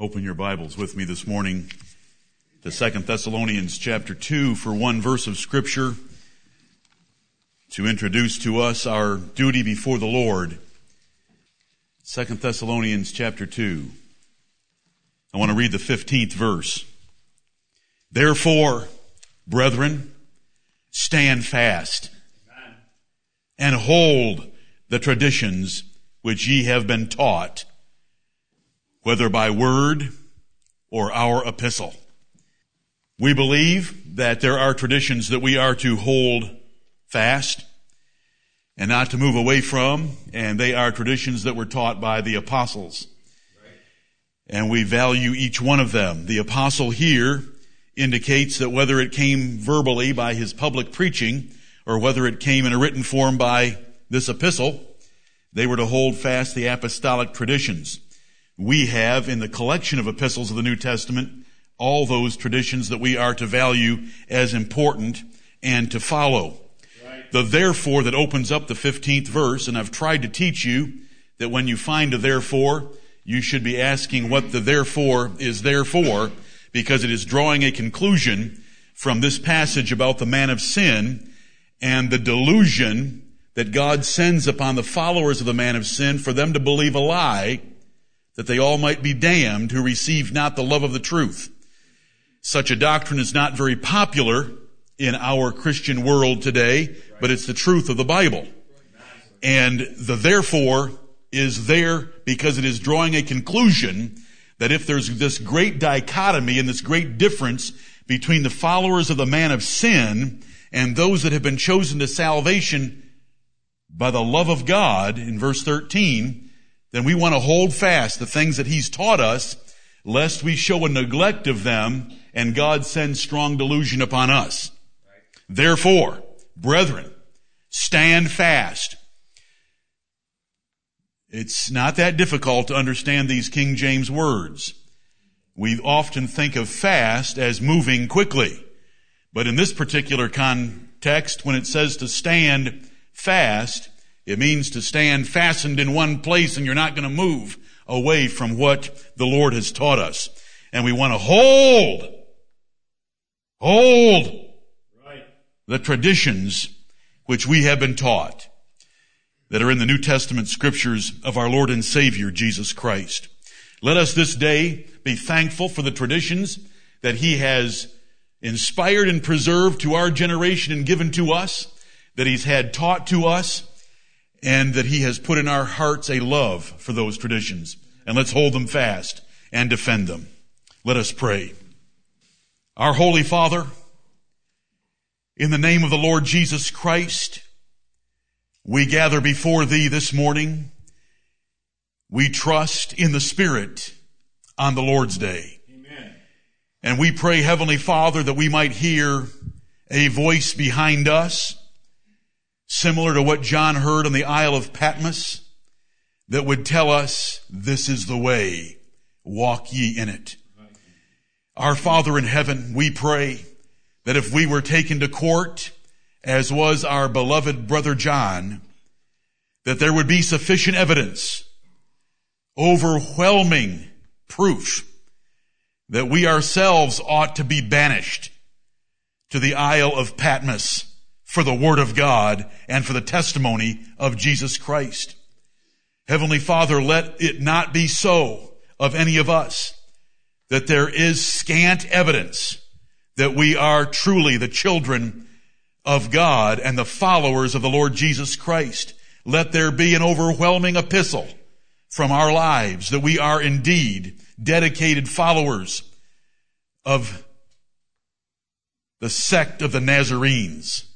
Open your Bibles with me this morning to Second Thessalonians chapter 2 for one verse of scripture to introduce to us our duty before the Lord. Second Thessalonians chapter 2. I want to read the 15th verse. Therefore, brethren, stand fast and hold the traditions which ye have been taught whether by word or our epistle. We believe that there are traditions that we are to hold fast and not to move away from, and they are traditions that were taught by the apostles. And we value each one of them. The apostle here indicates that whether it came verbally by his public preaching or whether it came in a written form by this epistle, they were to hold fast the apostolic traditions we have in the collection of epistles of the New Testament all those traditions that we are to value as important and to follow. Right. The therefore that opens up the 15th verse, and I've tried to teach you that when you find a therefore, you should be asking what the therefore is there for, because it is drawing a conclusion from this passage about the man of sin and the delusion that God sends upon the followers of the man of sin for them to believe a lie that they all might be damned who receive not the love of the truth. Such a doctrine is not very popular in our Christian world today, but it's the truth of the Bible. And the therefore is there because it is drawing a conclusion that if there's this great dichotomy and this great difference between the followers of the man of sin and those that have been chosen to salvation by the love of God in verse 13, then we want to hold fast the things that He's taught us, lest we show a neglect of them and God sends strong delusion upon us. Therefore, brethren, stand fast. It's not that difficult to understand these King James words. We often think of fast as moving quickly. But in this particular context, when it says to stand fast, it means to stand fastened in one place and you're not going to move away from what the Lord has taught us. And we want to hold, hold right. the traditions which we have been taught that are in the New Testament scriptures of our Lord and Savior, Jesus Christ. Let us this day be thankful for the traditions that He has inspired and preserved to our generation and given to us, that He's had taught to us, and that he has put in our hearts a love for those traditions. And let's hold them fast and defend them. Let us pray. Our Holy Father, in the name of the Lord Jesus Christ, we gather before Thee this morning. We trust in the Spirit on the Lord's Day. Amen. And we pray, Heavenly Father, that we might hear a voice behind us similar to what John heard on the Isle of Patmos that would tell us, this is the way, walk ye in it. Our Father in heaven, we pray that if we were taken to court, as was our beloved brother John, that there would be sufficient evidence, overwhelming proof that we ourselves ought to be banished to the Isle of Patmos for the Word of God and for the testimony of Jesus Christ. Heavenly Father, let it not be so of any of us that there is scant evidence that we are truly the children of God and the followers of the Lord Jesus Christ. Let there be an overwhelming epistle from our lives that we are indeed dedicated followers of the sect of the Nazarenes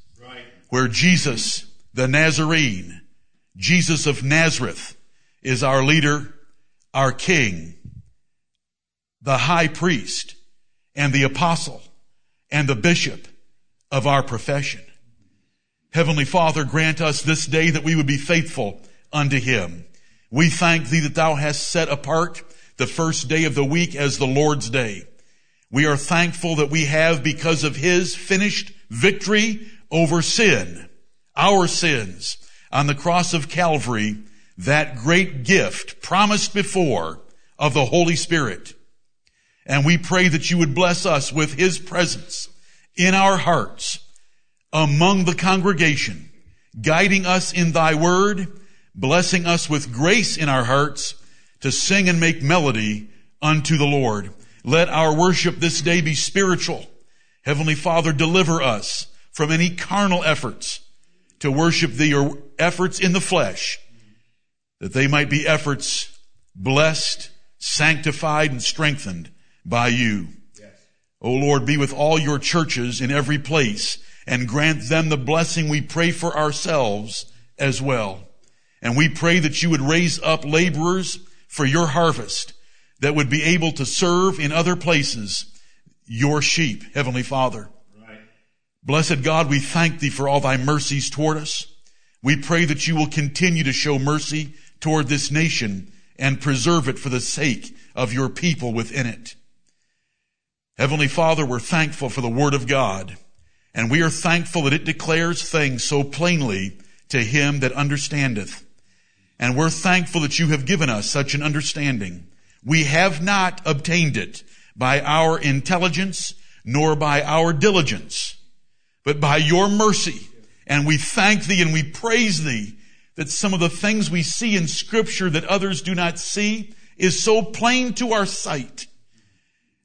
where Jesus, the Nazarene, Jesus of Nazareth, is our leader, our king, the high priest, and the apostle, and the bishop of our profession. Heavenly Father, grant us this day that we would be faithful unto him. We thank thee that thou hast set apart the first day of the week as the Lord's day. We are thankful that we have, because of his finished victory over sin, our sins, on the cross of Calvary, that great gift promised before of the Holy Spirit. And we pray that you would bless us with his presence in our hearts among the congregation, guiding us in thy word, blessing us with grace in our hearts to sing and make melody unto the Lord. Let our worship this day be spiritual. Heavenly Father, deliver us from any carnal efforts to worship thee or efforts in the flesh, that they might be efforts blessed, sanctified, and strengthened by you. Yes. O Lord, be with all your churches in every place and grant them the blessing we pray for ourselves as well. And we pray that you would raise up laborers for your harvest that would be able to serve in other places your sheep, Heavenly Father. Blessed God, we thank thee for all thy mercies toward us. We pray that you will continue to show mercy toward this nation and preserve it for the sake of your people within it. Heavenly Father, we're thankful for the Word of God, and we are thankful that it declares things so plainly to him that understandeth. And we're thankful that you have given us such an understanding. We have not obtained it by our intelligence nor by our diligence, but by your mercy. And we thank thee and we praise thee that some of the things we see in scripture that others do not see is so plain to our sight.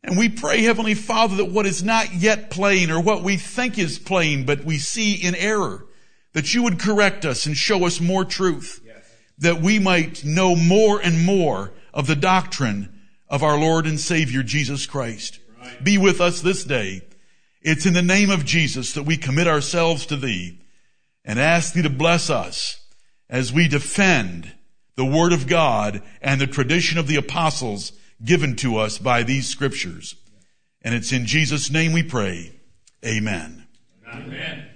And we pray, Heavenly Father, that what is not yet plain or what we think is plain, but we see in error, that you would correct us and show us more truth, yes. that we might know more and more of the doctrine of our Lord and Savior Jesus Christ. Right. Be with us this day. It's in the name of Jesus that we commit ourselves to thee and ask thee to bless us as we defend the word of God and the tradition of the apostles given to us by these scriptures. And it's in Jesus' name we pray. Amen. Amen.